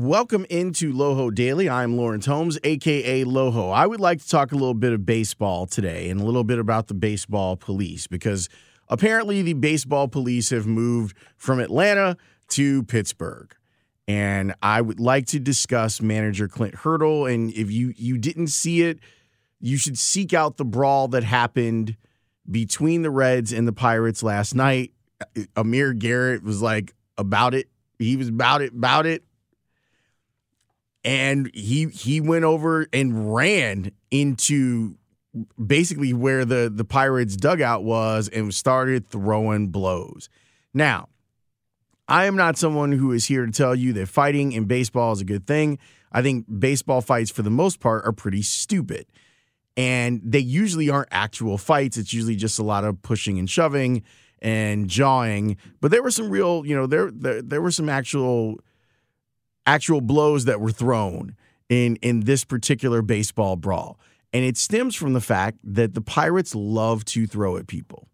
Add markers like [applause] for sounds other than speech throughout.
Welcome into Loho Daily. I'm Lawrence Holmes, aka Loho. I would like to talk a little bit of baseball today and a little bit about the baseball police because apparently the baseball police have moved from Atlanta to Pittsburgh. And I would like to discuss manager Clint Hurdle. And if you you didn't see it, you should seek out the brawl that happened between the Reds and the Pirates last night. Amir Garrett was like about it. He was about it, about it and he he went over and ran into basically where the the Pirates dugout was and started throwing blows. Now, I am not someone who is here to tell you that fighting in baseball is a good thing. I think baseball fights for the most part are pretty stupid. And they usually aren't actual fights. It's usually just a lot of pushing and shoving and jawing. But there were some real, you know, there there, there were some actual actual blows that were thrown in in this particular baseball brawl. And it stems from the fact that the Pirates love to throw at people.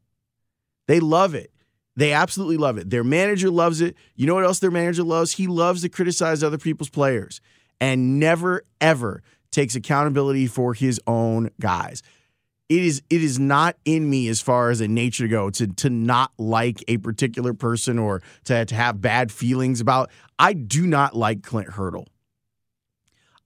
They love it. They absolutely love it. Their manager loves it. You know what else their manager loves? He loves to criticize other people's players and never, ever takes accountability for his own guys it is it is not in me as far as a nature to go to to not like a particular person or to, to have bad feelings about. I do not like Clint Hurdle.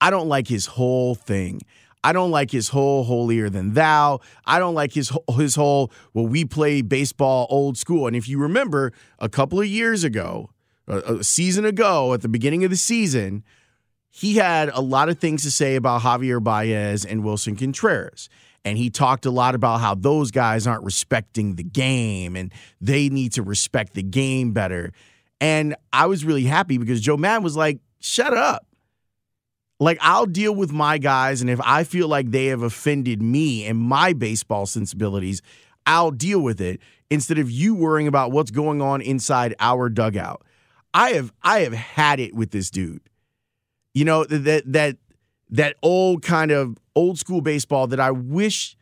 I don't like his whole thing. I don't like his whole holier than thou. I don't like his his whole well we play baseball old school. And if you remember a couple of years ago, a season ago at the beginning of the season, he had a lot of things to say about Javier Baez and Willson Contreras. And he talked a lot about how those guys aren't respecting the game and they need to respect the game better. And I was really happy because Joe Maddon was like, shut up. Like, I'll deal with my guys. And if I feel like they have offended me and my baseball sensibilities, I'll deal with it instead of you worrying about what's going on inside our dugout. I have I have had it with this dude. You know that that that old kind of old school baseball that I wish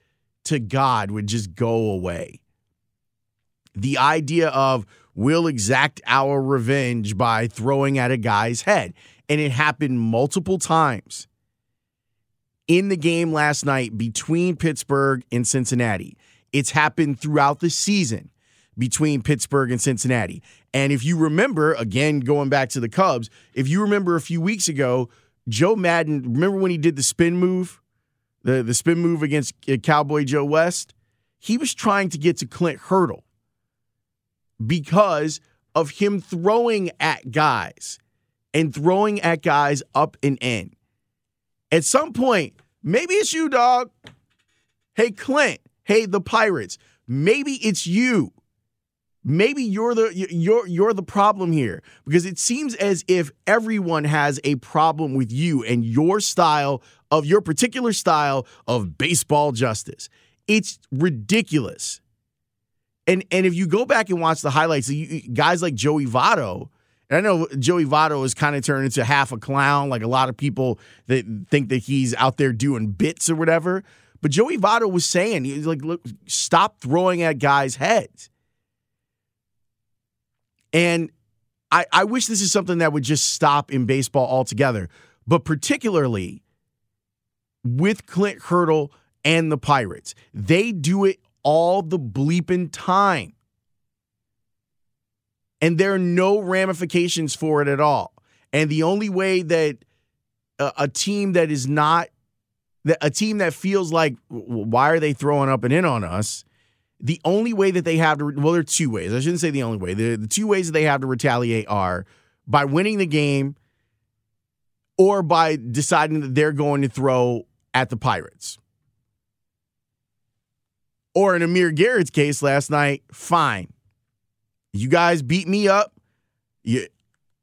to God would just go away. The idea of we'll exact our revenge by throwing at a guy's head. And it happened multiple times in the game last night between Pittsburgh and Cincinnati. It's happened throughout the season between Pittsburgh and Cincinnati. And if you remember, again, going back to the Cubs, if you remember a few weeks ago, Joe Maddon, remember when he did the spin move, the, the spin move against uh, Cowboy Joe West? He was trying to get to Clint Hurdle because of him throwing at guys and throwing at guys up and in. At some point, maybe it's you, dog. Hey, Clint. Hey, the Pirates. Maybe it's you maybe you're the you're you're the problem here because it seems as if everyone has a problem with you and your style of your particular style of baseball justice. It's ridiculous. And and if you go back and watch the highlights, guys like Joey Votto, and I know Joey Votto has kind of turned into half a clown, like a lot of people that think that he's out there doing bits or whatever. But Joey Votto was saying, he's like, look, stop throwing at guys' heads. And I, I wish this is something that would just stop in baseball altogether, but particularly with Clint Hurdle and the Pirates. They do it all the bleeping time. And there are no ramifications for it at all. And the only way that a, a team that is not a team that feels like why are they throwing up and in on us the only way that they have to well there are two ways. I shouldn't say the only way. The, the two ways that they have to retaliate are by winning the game or by deciding that they're going to throw at the pirates. Or in amir garrett's case last night fine. You guys beat me up. You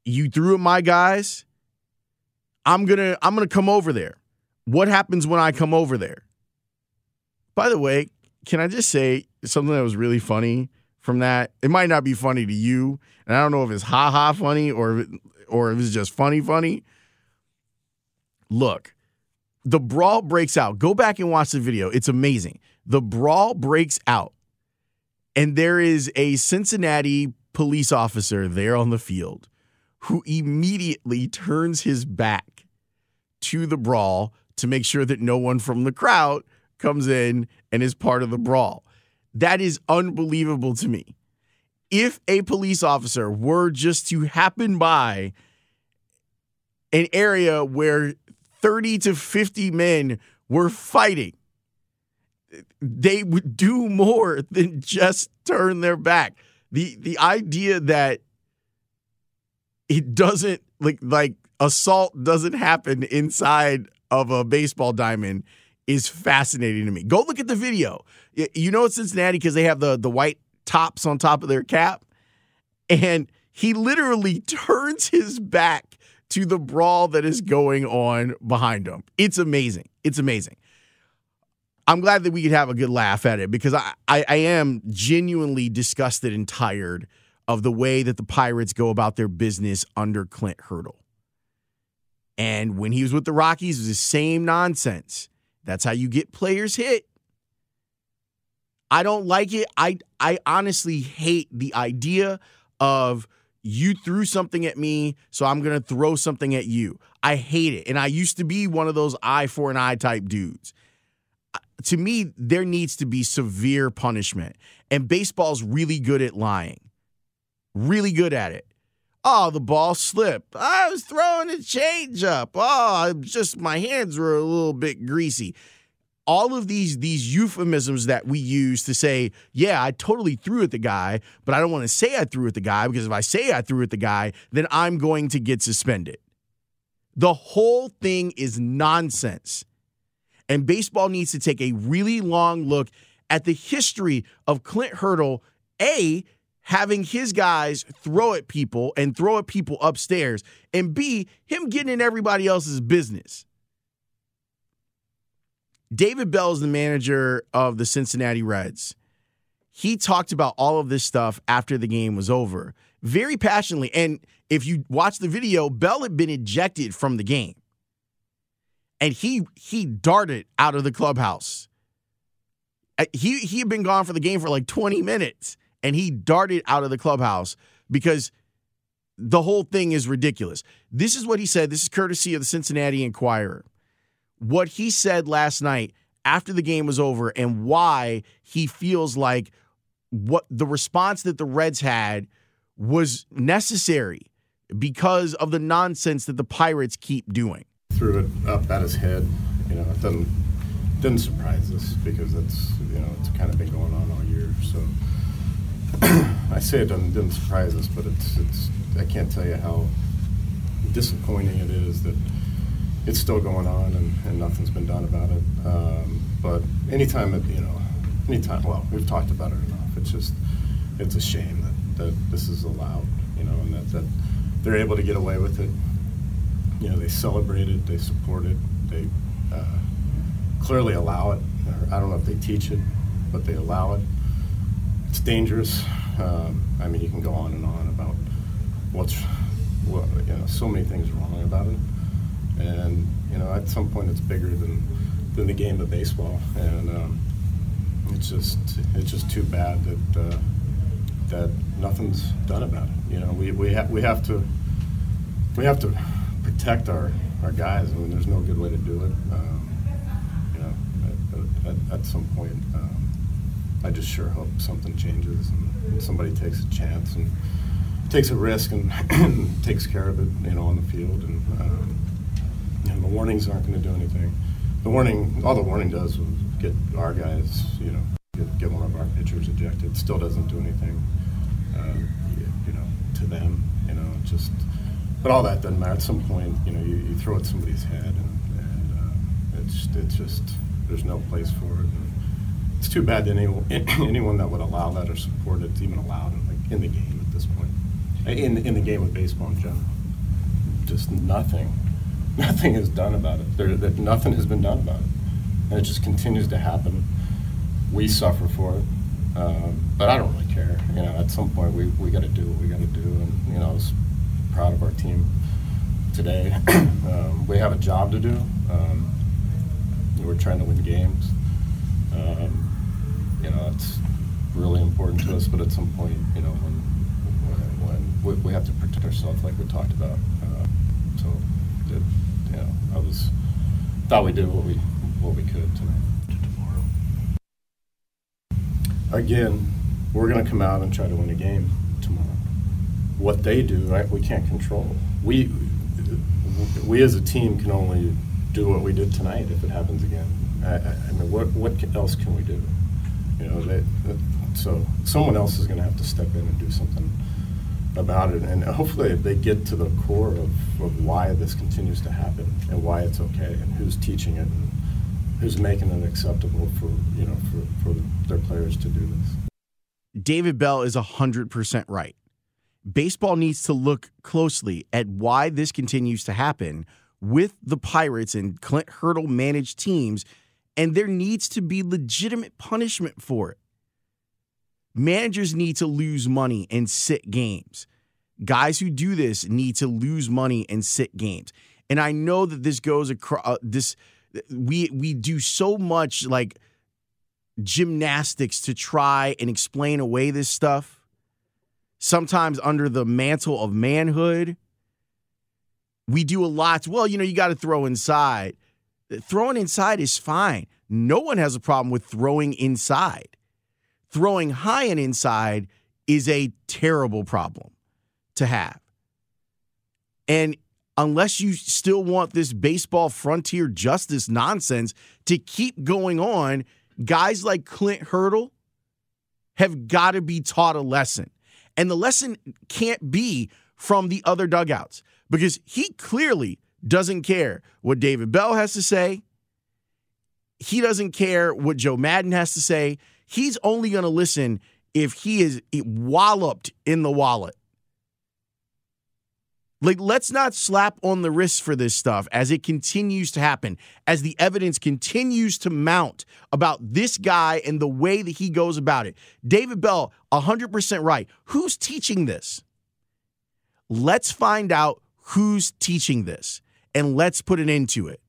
you threw at my guys. I'm gonna i'm gonna come over there. What happens when i come over there? By the way can i just say something that was really funny from that. It might not be funny to you, and I don't know if it's ha ha funny or if it, or if it's just funny funny. Look, the brawl breaks out. Go back and watch the video. It's amazing. The brawl breaks out, and there is a Cincinnati police officer there on the field who immediately turns his back to the brawl to make sure that no one from the crowd comes in and is part of the brawl. That is unbelievable to me. If a police officer were just to happen by an area where 30 to 50 men were fighting, they would do more [laughs] than just turn their back. The the idea that it doesn't like like assault doesn't happen inside of a baseball diamond is fascinating to me. Go look at the video. You know it's Cincinnati because they have the the white tops on top of their cap, and he literally [laughs] turns his back to the brawl that is going on behind him. It's amazing. It's amazing. I'm glad that we could have a good laugh at it because I, I, I am genuinely disgusted and tired of the way that the Pirates go about their business under Clint Hurdle. And when he was with the Rockies, it was the same nonsense. That's how you get players hit. I don't like it. I I honestly hate the idea of you threw something at me, so I'm going to throw something at you. I hate it. And I used to be one of those eye for an eye type dudes. Uh, to me, there needs to be severe punishment. And baseball's really good at lying. Really good at it. Oh, the ball slipped. I was throwing a changeup. Oh, just my hands were a little bit greasy. All of these these euphemisms that we use to say, yeah, I totally threw at the guy, but I don't want to say I threw at the guy because if I say I threw at the guy, then I'm going to get suspended. The whole thing is nonsense. And baseball needs to take a really long look at the history of Clint Hurdle, A, having his guys throw at people and throw at people upstairs, and B, him getting in everybody else's business. David Bell is the manager of the Cincinnati Reds. He talked about all of this stuff after the game was over, very passionately. And if you watch the video, Bell had been ejected from the game. And he he darted out of the clubhouse. Uh, he he had been gone for the game for like 20 minutes and he darted out of the clubhouse because the whole thing is ridiculous. This is what he said. This is courtesy of the Cincinnati Enquirer. What he said last night after the game was over and why he feels like what the response that the Reds had was necessary because of the nonsense that the Pirates keep doing. Threw it up at his head. You know, it doesn't didn't surprise us because it's you know it's kind of been going on all year. So say it doesn't, didn't surprise us, but it's, it's I can't tell you how disappointing it is that it's still going on and, and nothing's been done about it. Um, but anytime it, you know, anytime, well, we've talked about it enough. It's just, it's a shame that, that this is allowed, you know, and that, that they're able to get away with it. You know, they celebrate it, they support it, they uh, clearly allow it. I don't know if they teach it, but they allow it it's dangerous. Um, I mean, you can go on and on about what's, well, you know, so many things wrong about it. And, you know, at some point it's bigger than, than the game of baseball. And um, it's just, it's just too bad that, uh, that nothing's done about it. You know, we, we, ha- we have to, we have to protect our, our guys. I mean, there's no good way to do it. Um, you know, at, at, at some point, um, I just sure hope something changes and, and somebody takes a chance and takes a risk and, [clears throat] takes care of it, you know, on the field. And um, you know, the warnings aren't going to do anything. The warning, all the warning does was get our guys, you know, get, get one of our pitchers ejected. Still doesn't do anything, uh, you know, to them. You know, just. But all that doesn't matter. At some point, you know, you, you throw at somebody's head, and, and uh, it's it's just there's no place for it. And, it's too bad that anyone, [clears throat] anyone that would allow that or support it's even allowed in the, in the game at this point. In, in the game of baseball in general. Just nothing. [laughs] Nothing is done about it. There, nothing has been done about it. And it just continues to happen. We suffer for it. Um, but I don't really care. You know, at some point we, we got to do what we got to do. And, you know, I was proud of our team today. [clears throat] um, we have a job to do. Um, we're trying to win games. Um, you know, it's really important to us. But at some point, you know, when when, when we, we, have to protect ourselves like we talked about. Uh, so, it, you know, I was thought we did what we what we could tonight. Again, we're going to come out and try to win a game tomorrow. What they do, right, we can't control. We we as a team can only do what we did tonight if it happens again. I, I mean, what what else can we do? You know, they, so someone else is going to have to step in and do something about it, and hopefully they get to the core of, of why this continues to happen and why it's okay, and who's teaching it, and who's making it acceptable for you know for, for their players to do this. David Bell is hundred percent right. Baseball needs to look closely at why this continues to happen with the Pirates and Clint Hurdle managed teams, and there needs to be legitimate punishment for it. Managers need to lose money and sit games. Guys who do this need to lose money and sit games. And I know that this goes across uh, this we we do so much like gymnastics to try and explain away this stuff. Sometimes under the mantle of manhood, we do a lot. Well, you know, you got to throw inside. Throwing inside is fine. No one has a problem with throwing inside throwing high and inside is a terrible problem to have. And unless you still want this baseball frontier justice nonsense to keep going on, guys like Clint Hurdle have got to be taught a lesson. And the lesson can't be from the other dugouts because he clearly doesn't care what David Bell has to say. He doesn't care what Joe Maddon has to say he's only going to listen if he is walloped in the wallet. Like, let's not slap on the wrist for this stuff as it continues to happen, as the evidence continues to mount about this guy and the way that he goes about it. David Bell, 100% right. Who's teaching this? Let's find out who's teaching this and let's put an end to it.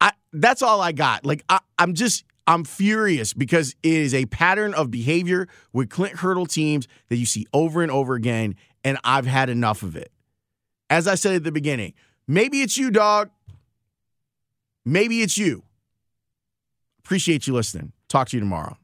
I that's all I got. Like I, I'm just I'm furious because it is a pattern of behavior with Clint Hurdle teams that you see over and over again, and I've had enough of it. As I said at the beginning, maybe it's you, dog. Maybe it's you. Appreciate you listening. Talk to you tomorrow.